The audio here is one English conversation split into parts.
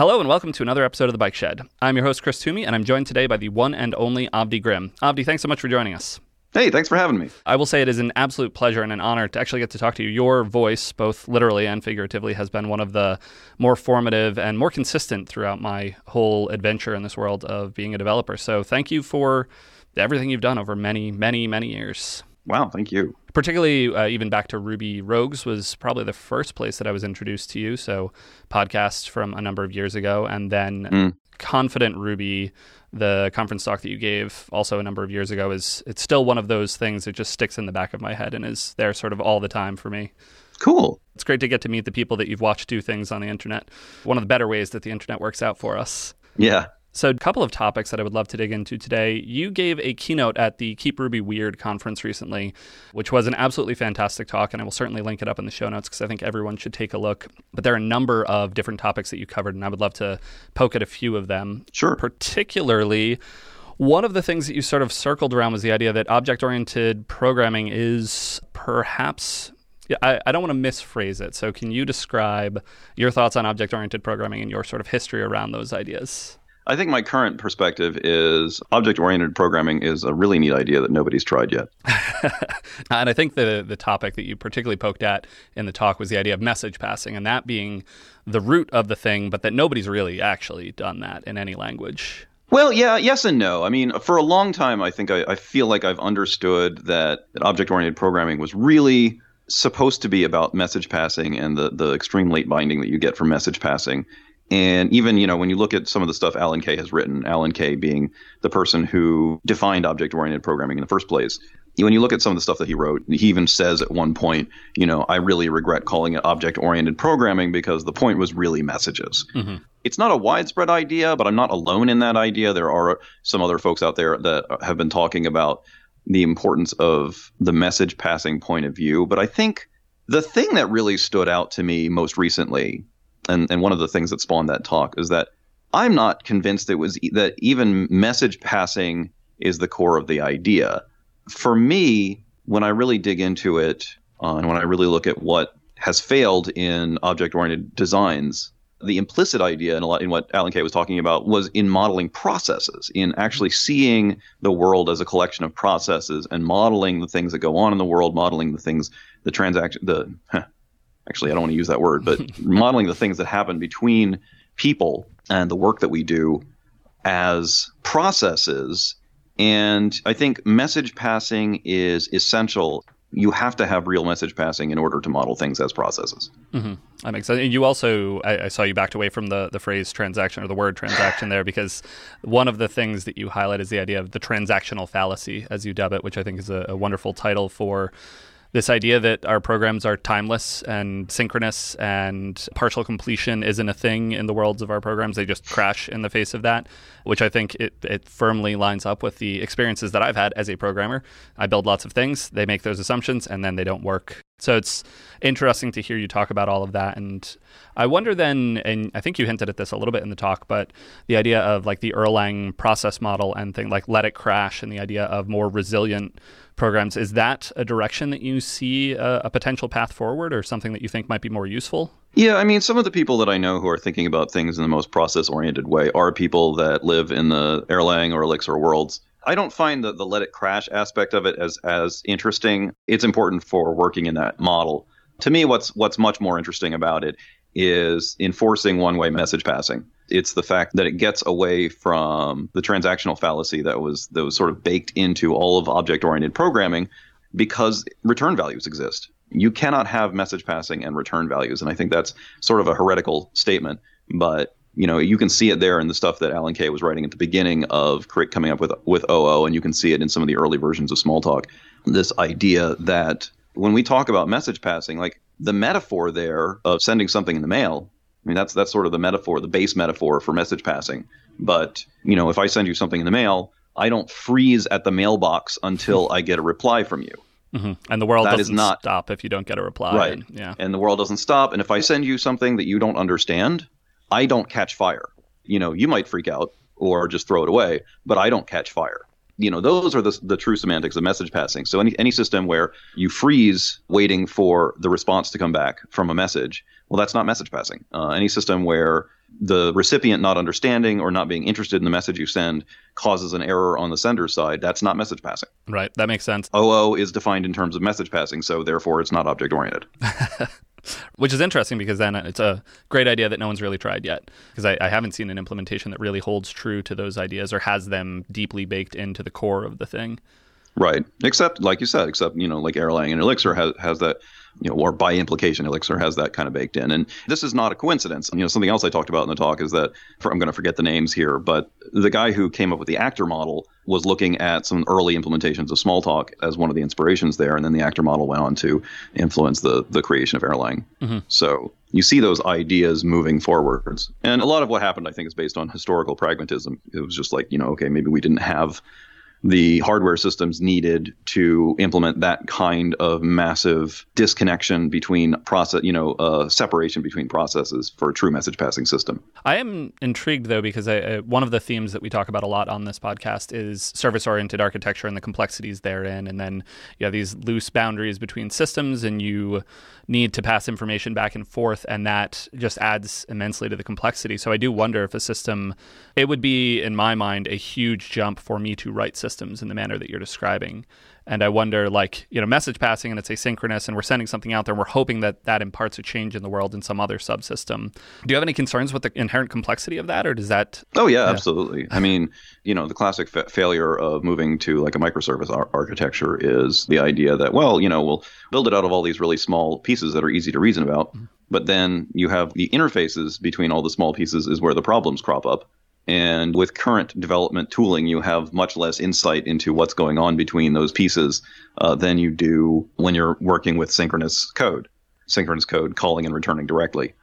Hello and welcome to another episode of The Bike Shed. I'm your host, Chris Toomey, and I'm joined today by the one and only Avdi Grimm. Avdi, thanks so much for joining us. Hey, thanks for having me. I will say it is an absolute pleasure and an honor to actually get to talk to you. Your voice, both literally and figuratively, has been one of the more formative and more consistent throughout my whole adventure in this world of being a developer. So thank you for everything you've done over many, many, many years. Wow, thank you. Particularly, uh, even back to Ruby Rogues was probably the first place that I was introduced to you. So, podcast from a number of years ago, and then mm. Confident Ruby, the conference talk that you gave also a number of years ago, is it's still one of those things that just sticks in the back of my head and is there sort of all the time for me. Cool. It's great to get to meet the people that you've watched do things on the internet. One of the better ways that the internet works out for us. Yeah. So, a couple of topics that I would love to dig into today. You gave a keynote at the Keep Ruby Weird conference recently, which was an absolutely fantastic talk, and I will certainly link it up in the show notes because I think everyone should take a look. But there are a number of different topics that you covered, and I would love to poke at a few of them. Sure. Particularly, one of the things that you sort of circled around was the idea that object oriented programming is perhaps I, I, don't want to misphrase it. So, can you describe your thoughts on object oriented programming and your sort of history around those ideas? I think my current perspective is object oriented programming is a really neat idea that nobody's tried yet. and I think the the topic that you particularly poked at in the talk was the idea of message passing and that being the root of the thing, but that nobody's really actually done that in any language. Well, yeah, yes and no. I mean, for a long time, I think I, I feel like I've understood that, object oriented programming was really supposed to be about message passing and the, the extreme late binding that you get from message passing. And even, you know, when you look at some of the stuff Alan Kay has written, Alan Kay being the person who defined object oriented programming in the first place, when you look at some of the stuff that he wrote, he even says at one point, you know, I really regret calling it object oriented programming because the point was really messages. Mm-hmm. It's not a widespread idea, but I'm not alone in that idea. There are some other folks out there that have been talking about the importance of the message passing point of view. But I think the thing that really stood out to me most recently and and one of the things that spawned that talk is that I'm not convinced it was that even message passing is the core of the idea. For me, when I really dig into it, uh, and when I really look at what has failed in object-oriented designs, the implicit idea in, lot, in what Alan Kay was talking about was in modeling processes, in actually seeing the world as a collection of processes and modeling the things that go on in the world, modeling the things, the transaction, the actually, I don't want to use that word, but modeling the things that happen between people and the work that we do as processes. And I think message passing is essential. You have to have real message passing in order to model things as processes. Mm-hmm. That makes sense. And you also, I, I, saw you backed away from the, the phrase transaction or the word transaction there because one of the things that you highlight is the idea of the transactional fallacy, as you dub it, which I think is a, a wonderful title for this idea that our programs are timeless and synchronous and partial completion isn't a thing in the worlds of our programs. They just crash in the face of that, which I think it, it firmly lines up with the experiences that I've had as a programmer. I build lots of things, they make those assumptions, and then they don't work. So it's interesting to hear you talk about all of that. And I wonder then, and I think you hinted at this a little bit in the talk, but the idea of like the Erlang process model and thing like let it crash and the idea of more resilient programs. Is that a direction that you see a, a potential path forward or something that you think might be more useful? Yeah, I mean, some of the people that I know who are thinking about things in the most process oriented way are people that live in the Erlang or Elixir worlds. I don't find the, the let it crash aspect of it as, as interesting. It's important for working in that model. To me, what's what's much more interesting about it is enforcing one way message passing. It's the fact that it gets away from the transactional fallacy that was that was sort of baked into all of object oriented programming because return values exist. You cannot have message passing and return values, and I think that's sort of a heretical statement, but you know you can see it there in the stuff that Alan Kay was writing at the beginning of coming up with with OO, and you can see it in some of the early versions of Smalltalk. This idea that when we talk about message passing, like the metaphor there of sending something in the mail, I mean that's that's sort of the metaphor, the base metaphor for message passing. But you know, if I send you something in the mail, I don't freeze at the mailbox until I get a reply from you. Mm-hmm. And the world that doesn't not, stop if you don't get a reply. Right. And, yeah. And the world doesn't stop. And if I send you something that you don't understand, I don't catch fire. You know, you might freak out or just throw it away, but I don't catch fire you know, those are the, the true semantics of message passing. So any, any system where you freeze waiting for the response to come back from a message, well, that's not message passing. Uh, any system where the recipient not understanding or not being interested in the message you send causes an error on the sender's side, that's not message passing. Right. That makes sense. OO is defined in terms of message passing, so therefore it's not object oriented. Which is interesting because then it's a great idea that no one's really tried yet. Because I, I, haven't seen an implementation that really holds true to those ideas or has them deeply baked into the core of the thing. Right. Except, like you said, except, you know, like Erlang and Elixir has, has that you know, or by implication, Elixir has that kind of baked in. And this is not a coincidence. You know, something else I talked about in the talk is that for, I'm going to forget the names here, but the guy who came up with the actor model was looking at some early implementations of Smalltalk as one of the inspirations there, and then the actor model went on to influence the the creation of Erlang. Mm-hmm. So you see those ideas moving forwards, and a lot of what happened, I think, is based on historical pragmatism. It was just like you know, okay, maybe we didn't have the hardware systems needed to implement that kind of massive disconnection between process, you know, uh, separation between processes for a true message passing system. I am intrigued though because I, uh, one of the themes that we talk about a lot on this podcast is service oriented architecture and the complexities therein, and then you have these loose boundaries between systems, and you need to pass information back and forth, and that just adds immensely to the complexity. So I do wonder if a system, it would be in my mind a huge jump for me to write systems systems in the manner that you're describing. And I wonder, like, you know, message passing and it's asynchronous and we're sending something out there and we're hoping that that imparts a change in the world in some other subsystem. Do you have any concerns with the inherent complexity of that or does that? Oh, yeah, absolutely. I mean, you know, the classic fa- failure of moving to like a microservice ar- architecture is the idea that, well, you know, we'll build it out of all these really small pieces that are easy to reason about. Mm-hmm. But then you have the interfaces between all the small pieces is where the problems crop up. And with current development tooling, you have much less insight into what's going on between those pieces uh, than you do when you're working with synchronous code, synchronous code calling and returning directly.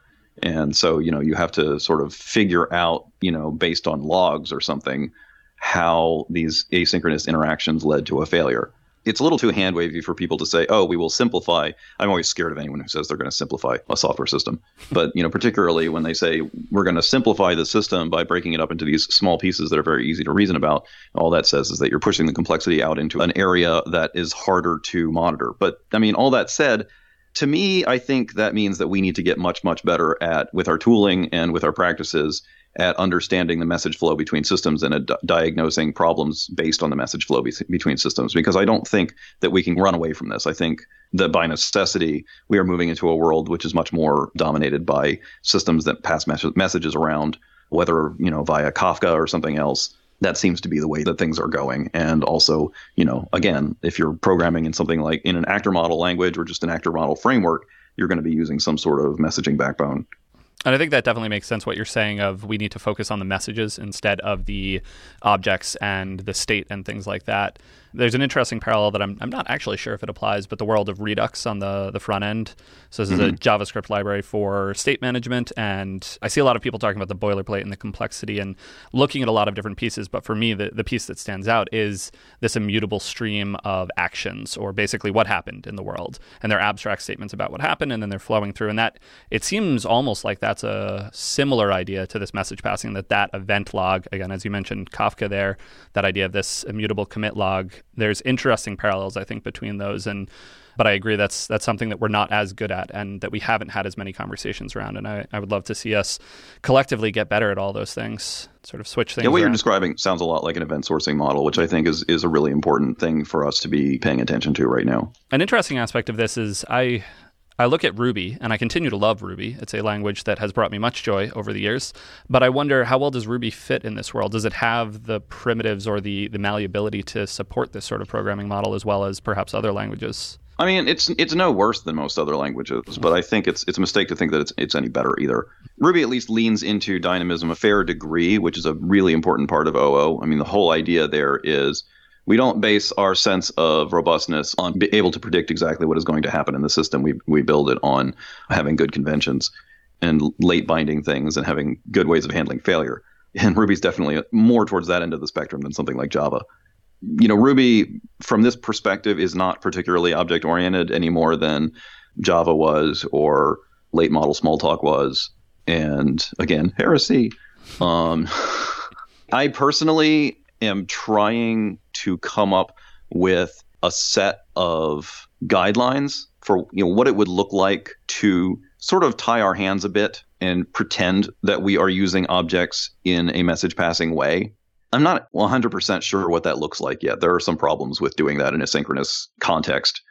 And so, you know, you have to sort of figure out, you know, based on logs or something, how these asynchronous interactions led to a failure it's a little too hand wavy for people to say, "Oh, we will simplify." I'm always scared of anyone who says they're going to simplify a software system. But you know, particularly when they say we're going to simplify the system by breaking it up into these small pieces that are very easy to reason about, all that says is that you're pushing the complexity out into an area that is harder to monitor. But I mean, all that said, to me, I think that means that we need to get much, much better at with our tooling and with our practices at understanding the message flow between systems and di- diagnosing problems based on the message flow be- between systems. Because I don't think that we can run away from this. I think that by necessity, we are moving into a world which is much more dominated by systems that pass mes- messages around, whether you know via Kafka or something else. That seems to be the way that things are going. And also, you know, again, if you're programming in something like in an actor model language or just an actor model framework, you're going to be using some sort of messaging backbone and I think that definitely makes sense what you're saying of we need to focus on the messages instead of the objects and the state and things like that. There's an interesting parallel that I'm, I'm not actually sure if it applies, but the world of Redux on the, the front end. So this mm-hmm. is a mm-hmm. JavaScript library for state management, and I see a lot of people talking about the boilerplate and the complexity and looking at a lot of different pieces. But for me, the, the piece that stands out is this immutable stream of actions, or basically what happened in the world, and they're abstract statements about what happened, and then they're flowing through. And that it seems almost like that's a similar idea to this message passing. That that event log, again, as you mentioned, Kafka there, that idea of this immutable commit log there's interesting parallels I think between those and but I agree that's that's something that we're not as good at and that we haven't had as many conversations around and I, I would love to see us collectively get better at all those things sort of switch things yeah what around. you're describing sounds a lot like an event sourcing model which I think is is a really important thing for us to be paying attention to right now an interesting aspect of this is I I look at Ruby and I continue to love Ruby. It's a language that has brought me much joy over the years. But I wonder how well does Ruby fit in this world? Does it have the primitives or the, the malleability to support this sort of programming model as well as perhaps other languages? I mean, it's it's no worse than most other languages, but I think it's it's a mistake to think that it's it's any better either. Ruby at least leans into dynamism a fair degree, which is a really important part of OO. I mean, the whole idea there is we don't base our sense of robustness on being able to predict exactly what is going to happen in the system. We we build it on having good conventions and late binding things and having good ways of handling failure. And Ruby's definitely more towards that end of the spectrum than something like Java. You know, Ruby from this perspective is not particularly object oriented any more than Java was or late model Smalltalk was. And again, heresy. Um, I personally am trying to come up with a set of guidelines for you know what it would look like to sort of tie our hands a bit and pretend that we are using objects in a message passing way. I'm not 100% sure what that looks like yet. There are some problems with doing that in a synchronous context,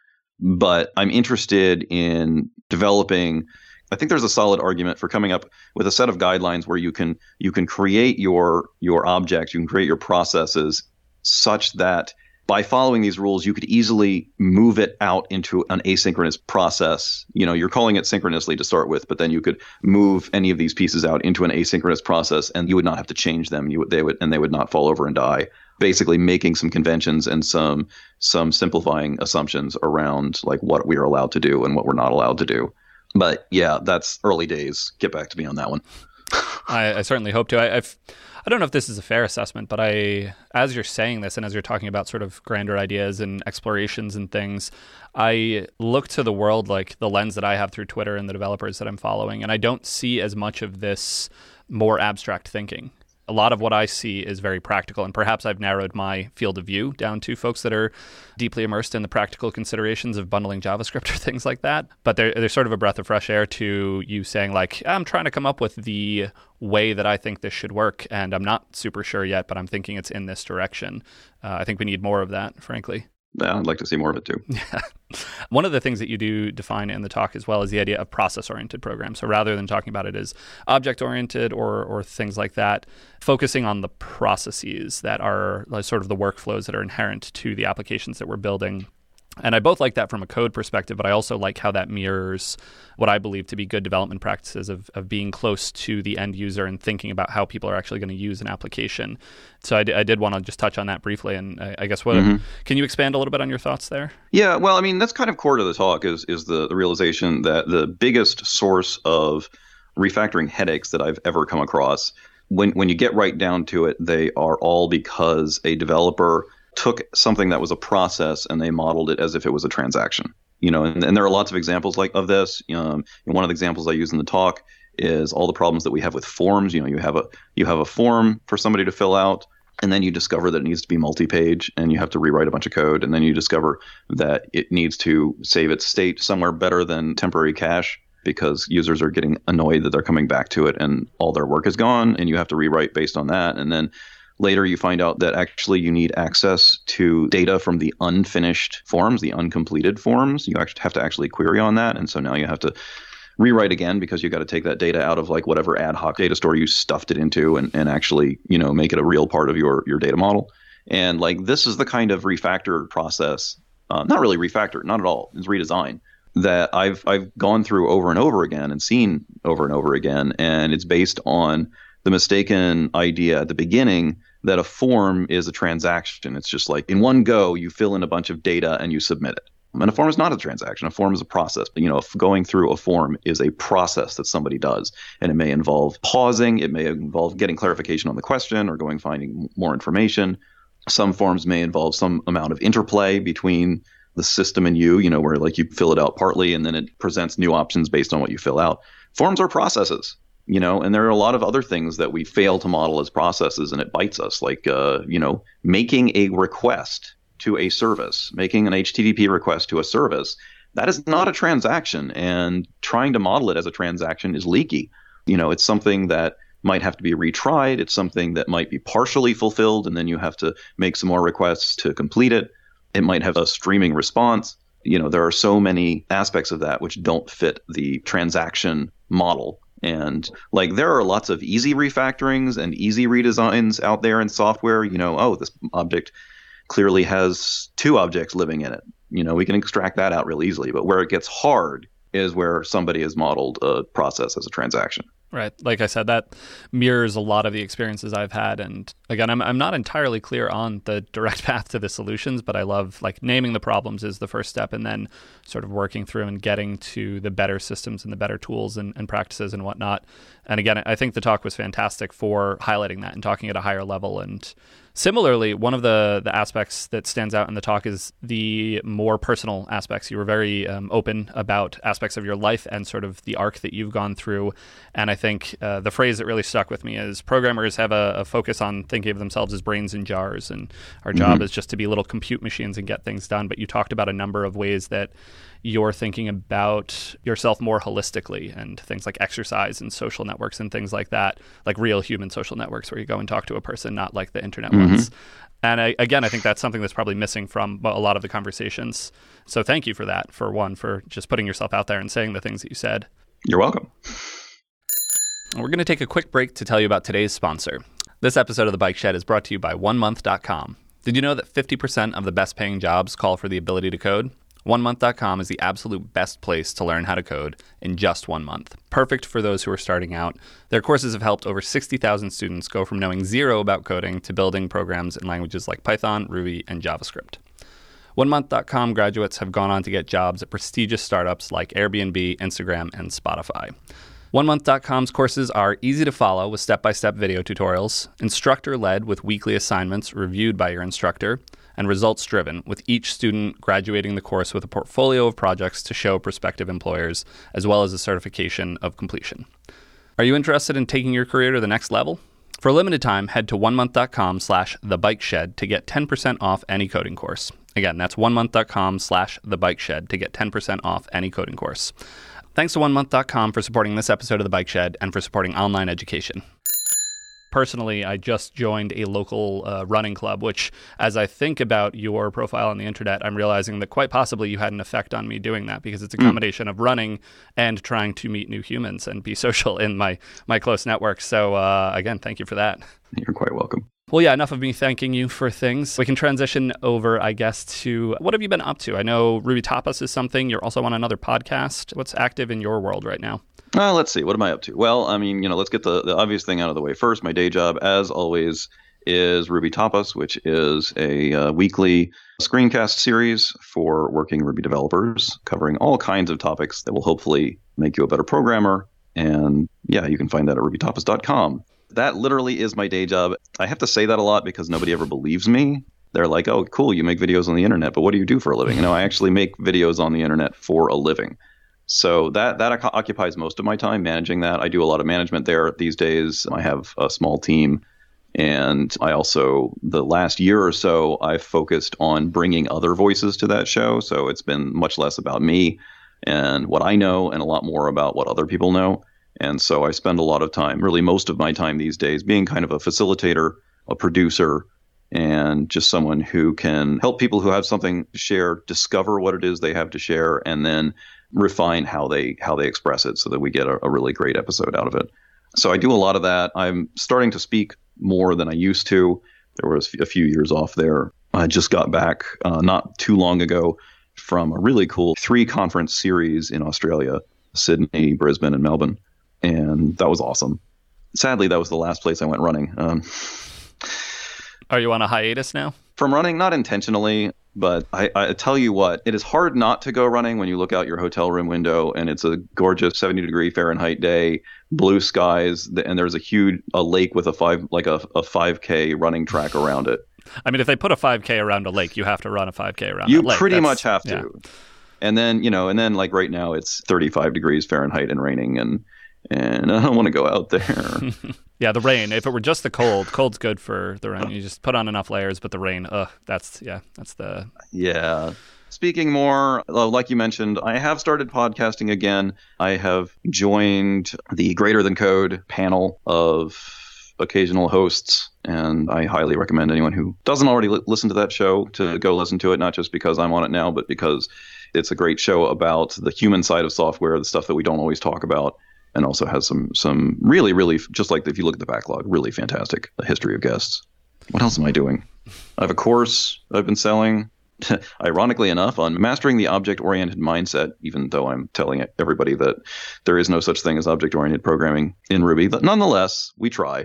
but I'm interested in developing I think there's a solid argument for coming up with a set of guidelines where you can you can create your your objects, you can create your processes such that by following these rules, you could easily move it out into an asynchronous process. You know, you're calling it synchronously to start with, but then you could move any of these pieces out into an asynchronous process, and you would not have to change them. You would, they would, and they would not fall over and die. Basically, making some conventions and some some simplifying assumptions around like what we are allowed to do and what we're not allowed to do. But yeah, that's early days. Get back to me on that one. I, I, certainly hope to. I, I've, I don't know if this is a fair assessment, but I, as you're saying this, and as you're talking about sort of grander ideas and explorations and things, I look to the world like the lens that I have through Twitter and the developers that I'm following, and I don't see as much of this more abstract thinking a lot of what I see is very practical, and perhaps I've narrowed my field of view down to folks that are deeply immersed in the practical considerations of bundling JavaScript or things like that. But they're sort of a breath of fresh air to you saying, like, I'm trying to come up with the way that I think this should work, and I'm not super sure yet, but I'm thinking it's in this direction. Uh, I think we need more of that, frankly. Yeah, I'd like to see more of it too. Yeah. One of the things that you do define in the talk as well is the idea of process oriented programs. So rather than talking about it as object oriented or, or things like that, focusing on the processes that are sort of the workflows that are inherent to the applications that we're building and I both like that from a code perspective, but I also like how that mirrors what I believe to be good development practices of, of being close to the end user and thinking about how people are actually going to use an application. So I, d- I did want to just touch on that briefly. And I, I guess what mm-hmm. can you expand a little bit on your thoughts there? Yeah, well, I mean, that's kind of core to the talk is, is the, the realization that the biggest source of refactoring headaches that I've ever come across, when, when you get right down to it, they are all because a developer – took something that was a process and they modeled it as if it was a transaction. You know, and, and there are lots of examples like of this. Um, one of the examples I use in the talk is all the problems that we have with forms. You know, you have a you have a form for somebody to fill out, and then you discover that it needs to be multi-page, and you have to rewrite a bunch of code, and then you discover that it needs to save its state somewhere better than temporary cache because users are getting annoyed that they're coming back to it and all their work is gone, and you have to rewrite based on that, and then Later, you find out that actually you need access to data from the unfinished forms, the uncompleted forms. You actually have to actually query on that. And so now you have to rewrite again because you got to take that data out of like whatever ad hoc data store you stuffed it into and, and actually, you know, make it a real part of your, your data model. And like this is the kind of refactor process, uh, not really refactor, not at all. It's redesign that I've I've gone through over and over again and seen over and over again, and it's based on the mistaken idea at the beginning that a form is a transaction. It's just like in one go, you fill in a bunch of data and you submit it. And a form is not a transaction. A form is a process. You know, going through a form is a process that somebody does, and it may involve pausing. It may involve getting clarification on the question or going finding more information. Some forms may involve some amount of interplay between the system and you. You know, where like you fill it out partly, and then it presents new options based on what you fill out. Forms are processes you know and there are a lot of other things that we fail to model as processes and it bites us like uh, you know making a request to a service making an http request to a service that is not a transaction and trying to model it as a transaction is leaky. You know it's something that might have to be retried it's something that might be partially fulfilled and then you have to make some more requests to complete it. It might have a streaming response. You know there are so many aspects of that which don't fit the transaction model and like there are lots of easy refactorings and easy redesigns out there in software. You know, oh, this object clearly has two objects living in it. You know, we can extract that out real easily. But where it gets hard is where somebody has modeled a process as a transaction. Right. Like I said, that mirrors a lot of the experiences I've had. And again, I'm, I'm not entirely clear on the direct path to the solutions, but I love like naming the problems is the first step and then sort of working through and getting to the better systems and the better tools and, and practices and whatnot. And again, I think the talk was fantastic for highlighting that and talking at a higher level and Similarly, one of the, the aspects that stands out in the talk is the more personal aspects. You were very um, open about aspects of your life and sort of the arc that you've gone through. And I think uh, the phrase that really stuck with me is programmers have a, a, focus on thinking of themselves as brains in jars, and our job mm-hmm. is just to be little compute machines and get things done. But you talked about a number of ways that you're thinking about yourself more holistically and things like exercise and social networks and things like that, like real human social networks where you go and talk to a person, not like the internet mm-hmm. ones. And I, again, I think that's something that's probably missing from a lot of the conversations. So thank you for that, for one, for just putting yourself out there and saying the things that you said. You're welcome. We're going to take a quick break to tell you about today's sponsor. This episode of The Bike Shed is brought to you by OneMonth.com. Did you know that 50% of the best paying jobs call for the ability to code? OneMonth.com is the absolute best place to learn how to code in just one month. Perfect for those who are starting out. Their courses have helped over 60,000 students go from knowing zero about coding to building programs in languages like Python, Ruby, and JavaScript. OneMonth.com graduates have gone on to get jobs at prestigious startups like Airbnb, Instagram, and Spotify. OneMonth.com's courses are easy to follow with step by step video tutorials, instructor led with weekly assignments reviewed by your instructor, and results driven, with each student graduating the course with a portfolio of projects to show prospective employers, as well as a certification of completion. Are you interested in taking your career to the next level? For a limited time, head to onemonth.com slash thebikeshed to get 10% off any coding course. Again, that's onemonth.com slash thebikeshed to get 10% off any coding course. Thanks to onemonth.com for supporting this episode of The Bike Shed and for supporting online education personally, I just joined a local uh, running club, which, as I think about your profile on the internet, I'm realizing that quite possibly you had an effect on me doing that because it's a hmm. combination of running and trying to meet new humans and be social in my my close network. So uh, again, thank you for that. You're quite welcome. Well, yeah, enough of me thanking you for things. We can transition over, I guess, to what have you been up to? I know Ruby Tapas is something. You're also on another podcast. What's active in your world right now? Uh, let's see. What am I up to? Well, I mean, you know, let's get the, the obvious thing out of the way first. My day job, as always, is Ruby Tapas, which is a uh, weekly screencast series for working Ruby developers, covering all kinds of topics that will hopefully make you a better programmer. And yeah, you can find that at rubytapas.com. That literally is my day job. I have to say that a lot because nobody ever believes me. They're like, oh, cool, you make videos on the internet, but what do you do for a living? You know, I actually make videos on the internet for a living. So that that occupies most of my time managing that. I do a lot of management there these days. I have a small team, and I also the last year or so I've focused on bringing other voices to that show. So it's been much less about me and what I know, and a lot more about what other people know. And so I spend a lot of time, really most of my time these days, being kind of a facilitator, a producer, and just someone who can help people who have something to share discover what it is they have to share and then refine how they how they express it so that we get a, a really great episode out of it. So I do a lot of that. I'm starting to speak more than I used to. There was a few years off there. I just got back uh, not too long ago from a really cool three conference series in Australia Sydney, Brisbane, and Melbourne. And that was awesome. Sadly, that was the last place I went running. Um, Are you on a hiatus now? From running, not intentionally. But I, I, tell you what, it is hard not to go running when you look out your hotel room window and it's a gorgeous 70 degree Fahrenheit day, blue skies, and there's a huge a lake with a five like a, a 5K running track around it. I mean, if they put a 5K around a lake, you have to run a 5K around. You pretty much have to. Yeah. And then you know, and then like right now it's 35 degrees Fahrenheit and raining, and and I don't want to go out there. yeah, the rain. If it were just the cold, cold's good for the rain. You just put on enough layers, but the rain, ugh, that's yeah, that's the yeah. Speaking more, uh, like you mentioned, I have started podcasting again. I have joined the Greater Than Code panel of occasional hosts, and I highly recommend anyone who doesn't already li- listen to that show to go listen to it, not just because I'm on it now, but because it's a great show about the human side of software, the stuff that we don't always talk about and also has some some really really just like if you look at the backlog, really fantastic history of guests. What else am I doing? I have a course I've been selling. Ironically enough, on mastering the object oriented mindset, even though I'm telling everybody that there is no such thing as object oriented programming in Ruby, but nonetheless, we try.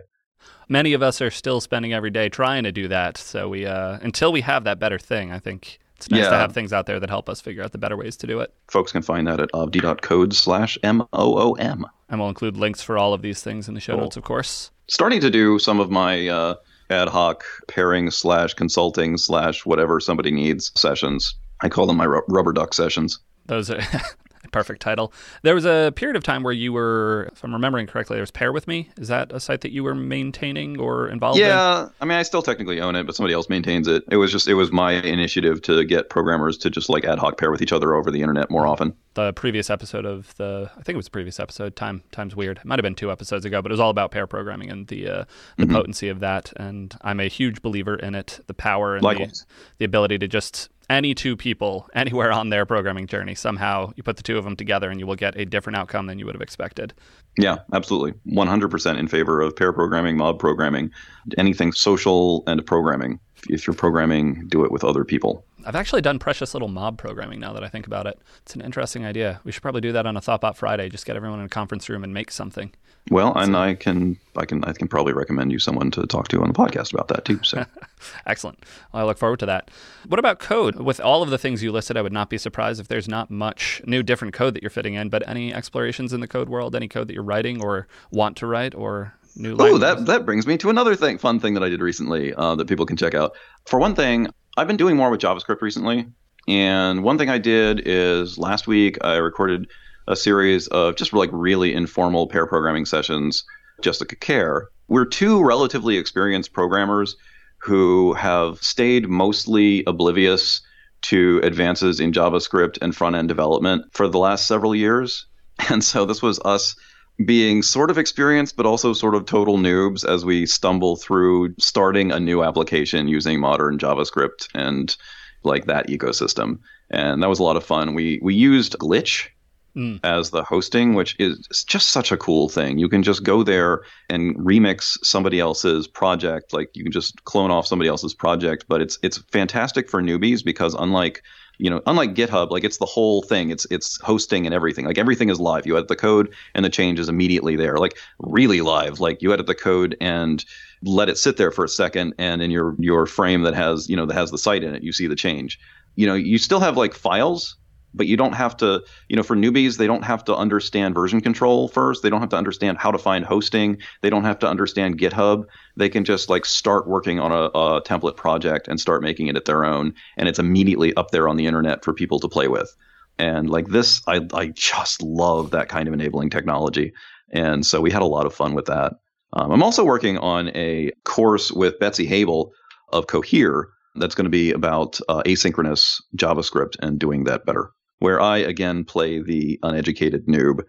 Many of us are still spending every day trying to do that. So we, uh, until we have that better thing, I think it's nice yeah. to have things out there that help us figure out the better ways to do it. Folks can find that at avdi.codes slash M-O-O-M. And we'll include links for all of these things in the show cool. notes, of course. Starting to do some of my uh, ad hoc pairing slash consulting slash whatever somebody needs sessions. I call them my rubber duck sessions. Those are perfect title. There was a period of time where you were, if I'm remembering correctly, there was Pair with Me. Is that a site that you were maintaining or involved yeah, in? I mean, I still technically own it, but somebody else maintains it. It was just, it was my initiative to get programmers to just like ad hoc pair with each other over the internet more often. The previous episode of the, I think it was the previous episode. Time, time's weird. It might have been two episodes ago, but it was all about pair programming and the uh, the mm-hmm. potency of that. And I'm a huge believer in it. The power and the, the ability to just any two people anywhere on their programming journey. Somehow you put the two of them together and you will get a different outcome than you would have expected. Yeah, absolutely. 100% in favor of pair programming, mob programming, anything social and programming. If you're programming, do it with other people. I've actually done precious little mob programming now that I think about it. It's an interesting idea. We should probably do that on a Thoughtbot Friday. Just get everyone in a conference room and make something. Well, and I can, I can, I can probably recommend you someone to talk to on the podcast about that too. So, excellent. Well, I look forward to that. What about code? With all of the things you listed, I would not be surprised if there's not much new, different code that you're fitting in. But any explorations in the code world? Any code that you're writing or want to write or new? Oh, that that brings me to another thing, fun thing that I did recently uh, that people can check out. For one thing, I've been doing more with JavaScript recently. And one thing I did is last week I recorded a series of just like really informal pair programming sessions, Jessica Kerr. We're two relatively experienced programmers who have stayed mostly oblivious to advances in JavaScript and front end development for the last several years. And so this was us being sort of experienced, but also sort of total noobs as we stumble through starting a new application using modern JavaScript and like that ecosystem. And that was a lot of fun. We we used Glitch mm. as the hosting, which is just such a cool thing. You can just go there and remix somebody else's project. Like you can just clone off somebody else's project, but it's it's fantastic for newbies because unlike you know, unlike GitHub, like it's the whole thing. It's it's hosting and everything. Like everything is live. You edit the code and the change is immediately there. Like really live. Like you edit the code and let it sit there for a second, and in your your frame that has you know that has the site in it, you see the change. You know, you still have like files but you don't have to you know for newbies they don't have to understand version control first. They don't have to understand how to find hosting. They don't have to understand github. They can just like start working on a, a, template project and start making it at their own. And it's immediately up there on the internet for people to play with. And like this i, I just love that kind of enabling technology. And so we had a lot of fun with that. Um, i'm also working on a course with betsy haibel of cohere that's going to be about uh, asynchronous javascript and doing that better where I again play the uneducated noob,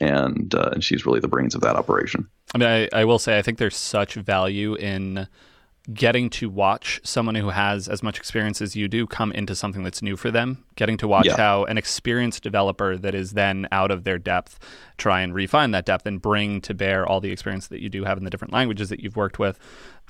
and uh, and she's really the brains of that operation. I mean, I, I will say I think there's such value in getting to watch someone who has as much experience as you do come into something that's new for them getting to watch yeah. how an experienced developer that is then out of their depth try and refine that depth and bring to bear all the experience that you do have in the different languages that you've worked with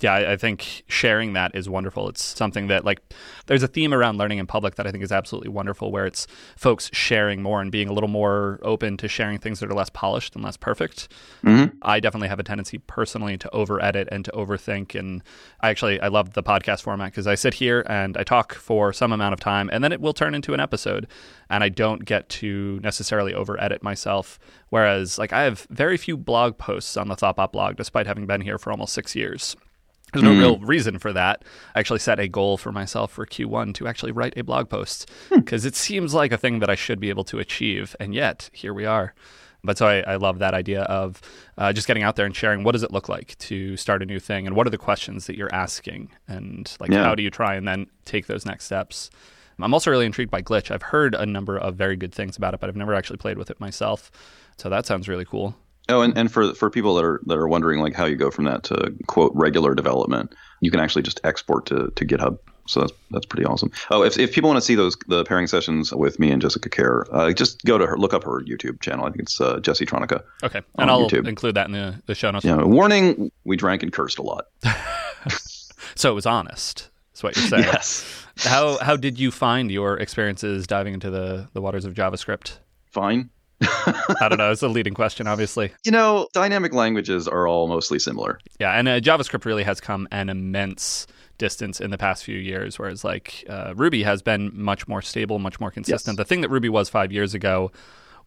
yeah, I think sharing that is wonderful. It's something that like there's a theme around learning in public that I think is absolutely wonderful, where it's folks sharing more and being a little more open to sharing things that are less polished and less perfect. Mm-hmm. I definitely have a tendency personally to over edit and to overthink, and I actually I love the podcast format because I sit here and I talk for some amount of time, and then it will turn into an episode, and I don't get to necessarily over edit myself. Whereas like I have very few blog posts on the Thoughtbot blog, despite having been here for almost six years. There's no mm. real reason for that. I actually set a goal for myself for Q1 to actually write a blog post because hmm. it seems like a thing that I should be able to achieve. And yet, here we are. But so I, I love that idea of uh, just getting out there and sharing what does it look like to start a new thing and what are the questions that you're asking and like yeah. how do you try and then take those next steps. I'm also really intrigued by Glitch. I've heard a number of very good things about it, but I've never actually played with it myself. So that sounds really cool. Oh, and, and for for people that are that are wondering like how you go from that to quote regular development, you can actually just export to, to GitHub. So that's that's pretty awesome. Oh, if, if people want to see those the pairing sessions with me and Jessica Kerr, uh, just go to her, look up her YouTube channel. I think it's uh, Jessitronica. Okay, and I'll YouTube. include that in the, the show notes. Yeah, warning: we drank and cursed a lot. so it was honest. That's what you're saying. yes. How how did you find your experiences diving into the the waters of JavaScript? Fine. I don't know. It's a leading question, obviously. You know, dynamic languages are all mostly similar. Yeah, and uh, JavaScript really has come an immense distance in the past few years, whereas like uh, Ruby has been much more stable, much more consistent. Yes. The thing that Ruby was five years ago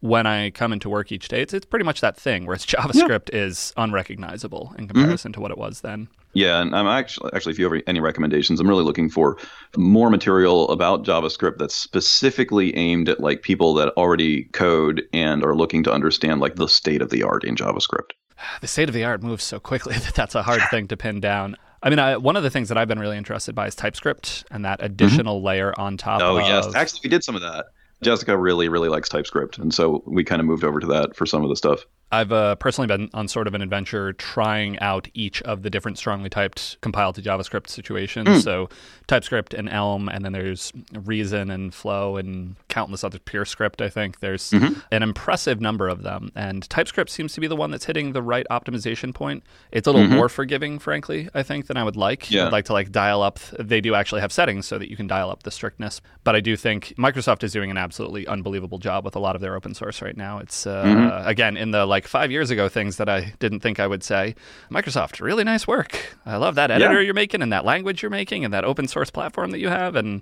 when I come into work each day, it's, it's pretty much that thing, whereas JavaScript yeah. is unrecognizable in comparison mm-hmm. to what it was then. Yeah, and I'm actually actually if you have any recommendations, I'm really looking for more material about JavaScript that's specifically aimed at like people that already code and are looking to understand like the state of the art in JavaScript. The state of the art moves so quickly that that's a hard thing to pin down. I mean, I, one of the things that I've been really interested by is TypeScript and that additional mm-hmm. layer on top. Oh of... yes, actually, we did some of that. Jessica really, really likes TypeScript, and so we kind of moved over to that for some of the stuff. I've uh, personally been on sort of an adventure trying out each of the different strongly typed compiled to JavaScript situations. Mm. So TypeScript and Elm, and then there's Reason and Flow and countless other PureScript, I think. There's mm-hmm. an impressive number of them. And TypeScript seems to be the one that's hitting the right optimization point. It's a little mm-hmm. more forgiving, frankly, I think, than I would like. Yeah. I'd like to like dial up. They do actually have settings so that you can dial up the strictness. But I do think Microsoft is doing an absolutely unbelievable job with a lot of their open source right now. It's, uh, mm-hmm. again, in the like five years ago things that I didn't think I would say. Microsoft, really nice work. I love that editor yeah. you're making and that language you're making and that open source platform that you have. And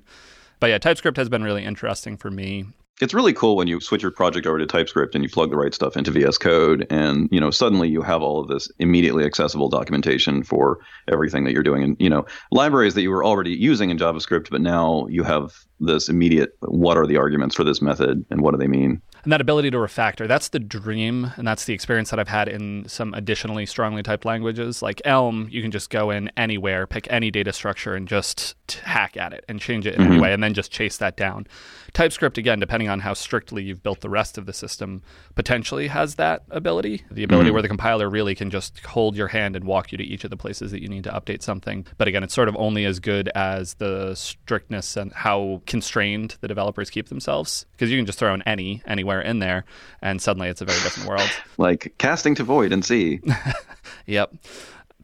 but yeah, TypeScript has been really interesting for me it's really cool when you switch your project over to TypeScript and you plug the right stuff into VS Code, and you know suddenly you have all of this immediately accessible documentation for everything that you're doing, and you know libraries that you were already using in JavaScript, but now you have this immediate what are the arguments for this method and what do they mean? And that ability to refactor that's the dream and that's the experience that i've had in some additionally strongly typed languages. Like elm you can just go in anywhere pick any data structure and just hack at it and change it in mm-hmm. any way and then just chase that down. Typescript again depending on how strictly you've built the rest of the system potentially has that ability. The ability mm-hmm. where the compiler really can just hold your hand and walk you to each of the places that you need to update something. But again it's sort of only as good as the strictness and how constrained the developers keep themselves because you can just throw in any anywhere in there and suddenly it's a very different world like casting to void and see yep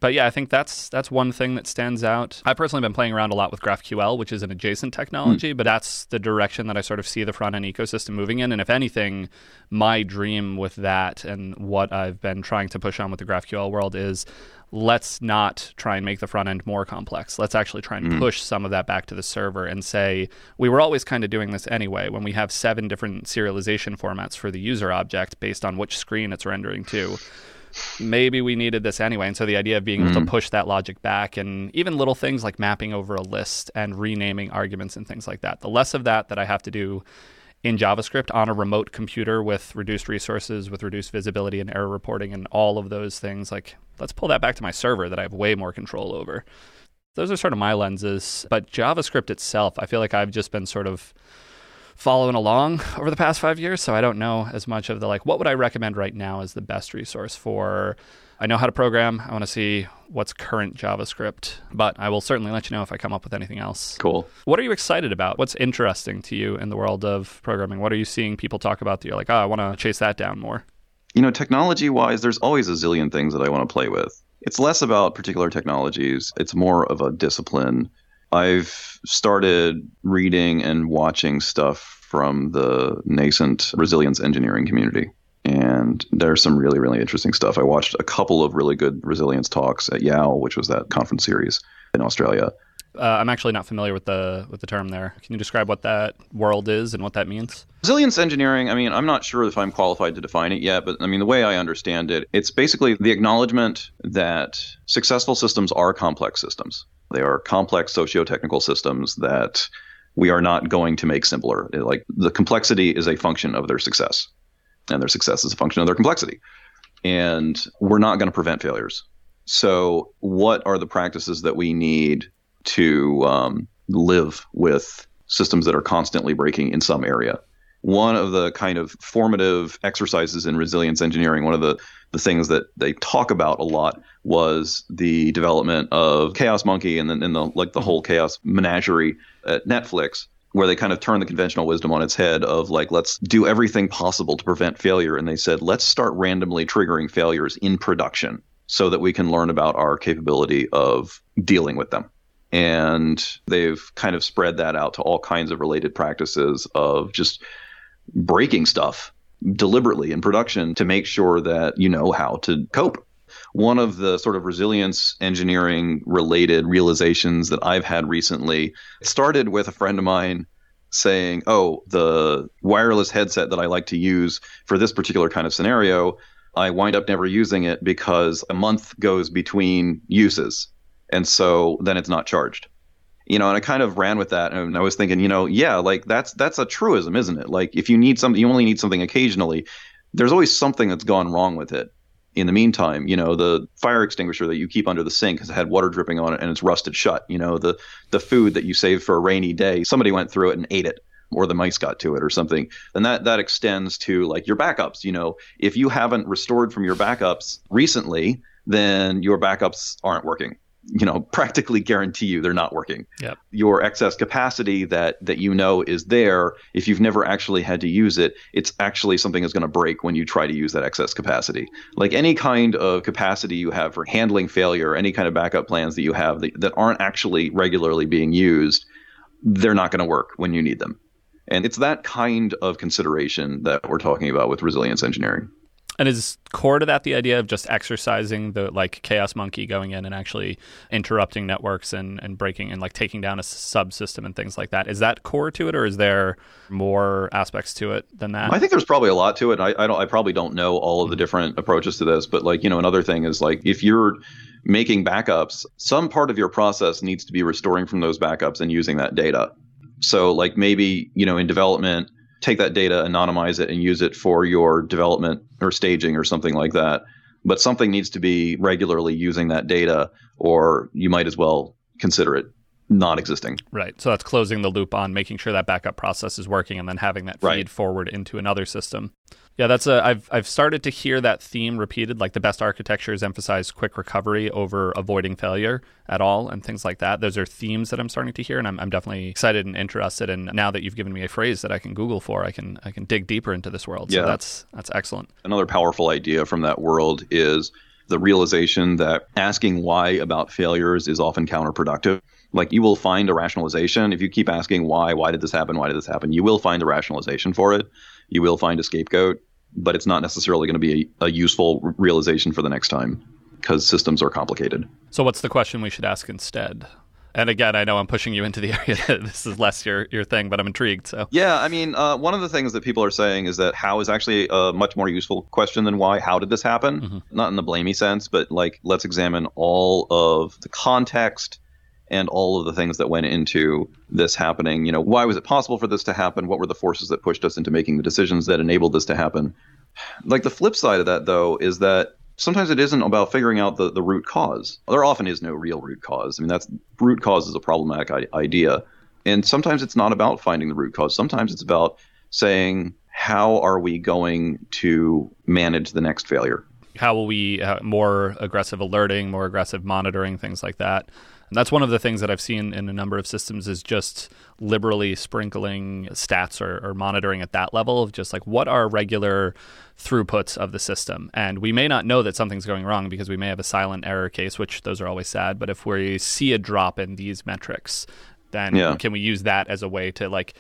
but yeah, I think that's that's one thing that stands out. I've personally been playing around a lot with GraphQL, which is an adjacent technology, mm. but that's the direction that I sort of see the front end ecosystem moving in. And if anything, my dream with that and what I've been trying to push on with the GraphQL world is let's not try and make the front end more complex. Let's actually try and mm. push some of that back to the server and say, we were always kind of doing this anyway when we have seven different serialization formats for the user object based on which screen it's rendering to. Maybe we needed this anyway. And so the idea of being able mm. to push that logic back and even little things like mapping over a list and renaming arguments and things like that. The less of that that I have to do in JavaScript on a remote computer with reduced resources, with reduced visibility and error reporting and all of those things. Like, let's pull that back to my server that I have way more control over. Those are sort of my lenses. But JavaScript itself, I feel like I've just been sort of following along over the past five years. So I don't know as much of the like, what would I recommend right now as the best resource for I know how to program. I want to see what's current JavaScript, but I will certainly let you know if I come up with anything else. Cool. What are you excited about? What's interesting to you in the world of programming? What are you seeing people talk about that you're like, oh, I want to chase that down more? You know, technology wise, there's always a zillion things that I want to play with. It's less about particular technologies, it's more of a discipline. I've started reading and watching stuff from the nascent resilience engineering community and there's some really really interesting stuff. I watched a couple of really good resilience talks at YOW, which was that conference series in Australia. Uh, I'm actually not familiar with the with the term there. Can you describe what that world is and what that means? Resilience engineering. I mean, I'm not sure if I'm qualified to define it yet, but I mean, the way I understand it, it's basically the acknowledgement that successful systems are complex systems. They are complex socio-technical systems that we are not going to make simpler. Like the complexity is a function of their success and their success is a function of their complexity. And we're not going to prevent failures. So, what are the practices that we need to um, live with systems that are constantly breaking in some area? One of the kind of formative exercises in resilience engineering, one of the, the things that they talk about a lot was the development of Chaos Monkey and then in the like the whole chaos menagerie at Netflix where they kind of turned the conventional wisdom on its head of like let's do everything possible to prevent failure. And they said let's start randomly triggering failures in production so that we can learn about our capability of dealing with them. And they've kind of spread that out to all kinds of related practices of just breaking stuff deliberately in production to make sure that you know how to cope one of the sort of resilience engineering related realizations that I've had recently started with a friend of mine saying, oh, the wireless headset that I like to use for this particular kind of scenario, I wind up never using it because a month goes between uses. And so then it's not charged. You know, and I kind of ran with that and I was thinking, you know, yeah, like that's that's a truism, isn't it? Like if you need something you only need something occasionally, there's always something that's gone wrong with it. In the meantime, you know, the fire extinguisher that you keep under the sink has had water dripping on it and it's rusted shut. You know, the the food that you saved for a rainy day, somebody went through it and ate it or the mice got to it or something. And that that extends to like your backups. You know, if you haven't restored from your backups recently, then your backups aren't working you know practically guarantee you they're not working. Yep. your excess capacity that that you know is there if you've never actually had to use it it's actually something that's going to break when you try to use that excess capacity. Like any kind of capacity you have for handling failure any kind of backup plans that you have that, that aren't actually regularly being used they're not going to work when you need them. And it's that kind of consideration that we're talking about with resilience engineering and is core to that the idea of just exercising the like chaos monkey going in and actually interrupting networks and, and breaking and like taking down a subsystem and things like that? Is that core to it, or is there more aspects to it than that? I think there's probably a lot to it. I, I don't. I probably don't know all of the different approaches to this, but like you know, another thing is like if you're making backups, some part of your process needs to be restoring from those backups and using that data. So like maybe you know in development take that data, anonymize it, and use it for your development or staging or something like that. But something needs to be regularly using that data, or you might as well consider it non existing. Right. So that's closing the loop on making sure that backup process is working and then having that feed right. forward into another system. Yeah, that's a I've I've started to hear that theme repeated like the best architectures emphasize quick recovery over avoiding failure at all and things like that. Those are themes that I'm starting to hear and I'm I'm definitely excited and interested and now that you've given me a phrase that I can google for, I can I can dig deeper into this world. So yeah. that's that's excellent. Another powerful idea from that world is the realization that asking why about failures is often counterproductive. Like you will find a rationalization if you keep asking why, why did this happen, why did this happen? You will find a rationalization for it you will find a scapegoat, but it's not necessarily going to be a, a useful realization for the next time because systems are complicated. So, what's the question we should ask instead? And again, I know I'm pushing you into the area that this is less your, your thing, but I'm intrigued. So yeah, I mean, uh, one of the things that people are saying is that how is actually a much more useful question than why. How did this happen? Mm-hmm. Not in the blamey sense, but like let's examine all of the context and all of the things that went into this happening. You know, why was it possible for this to happen? What were the forces that pushed us into making the decisions that enabled this to happen? Like the flip side of that, though, is that sometimes it isn't about figuring out the, the root cause. There often is no real root cause. I mean, that's root cause is a problematic I- idea. And sometimes it's not about finding the root cause. Sometimes it's about saying, how are we going to manage the next failure? How will we uh, more aggressive alerting, more aggressive monitoring, things like that? That's one of the things that I've seen in a number of systems is just liberally sprinkling stats or, or, monitoring at that level of just like what are regular throughputs of the system. And we may not know that something's going wrong because we may have a silent error case, which those are always sad. But if we see a drop in these metrics, then yeah. can we use that as a way to like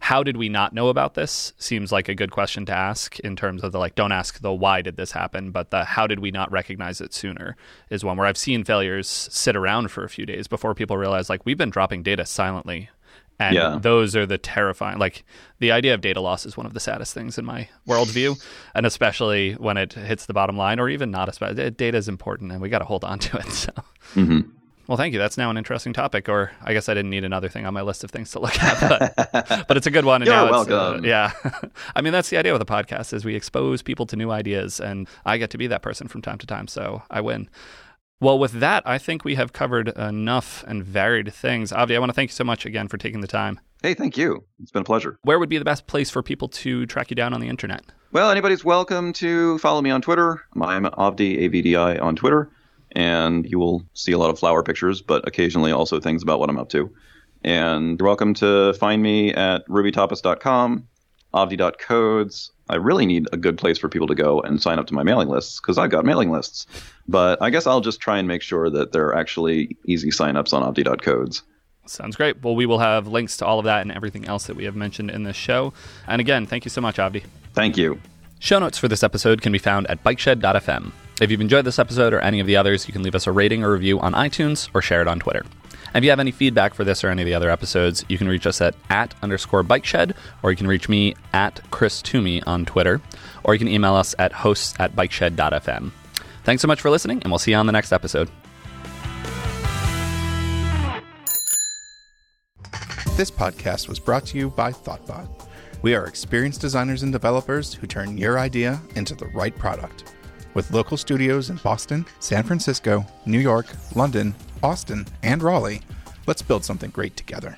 how did we not know about this seems like a good question to ask in terms of the like don't ask the why did this happen but the how did we not recognize it sooner is one where i've seen failures sit around for a few days before people realize like we've been dropping data silently and yeah. those are the terrifying like the idea of data loss is one of the saddest things in my worldview and especially when it hits the bottom line or even not especially data is important and we got to hold on to it so mm-hmm. Well, thank you. That's now an interesting topic, or I guess I didn't need another thing on my list of things to look at, but, but it's a good one. And You're now welcome. Uh, yeah, I mean that's the idea with the podcast is we expose people to new ideas, and I get to be that person from time to time, so I win. Well, with that, I think we have covered enough and varied things. Avdi, I want to thank you so much again for taking the time. Hey, thank you. It's been a pleasure. Where would be the best place for people to track you down on the internet? Well, anybody's welcome to follow me on Twitter. I'm Avdi, A-V-D-I, on Twitter and you will see a lot of flower pictures, but occasionally also things about what I'm up to. And you're welcome to find me at rubytapas.com, avdi.codes. I really need a good place for people to go and sign up to my mailing lists because I've got mailing lists. But I guess I'll just try and make sure that there are actually easy signups on avdi.codes. Sounds great. Well, we will have links to all of that and everything else that we have mentioned in this show. And again, thank you so much, Avdi. Thank you. Show notes for this episode can be found at bikeshed.fm. If you've enjoyed this episode or any of the others, you can leave us a rating or review on iTunes or share it on Twitter. And if you have any feedback for this or any of the other episodes, you can reach us at at underscore bike shed, or you can reach me at Chris Toomey on Twitter, or you can email us at hosts at bikeshed.fm. Thanks so much for listening, and we'll see you on the next episode. This podcast was brought to you by Thoughtbot. We are experienced designers and developers who turn your idea into the right product. With local studios in Boston, San Francisco, New York, London, Austin, and Raleigh, let's build something great together.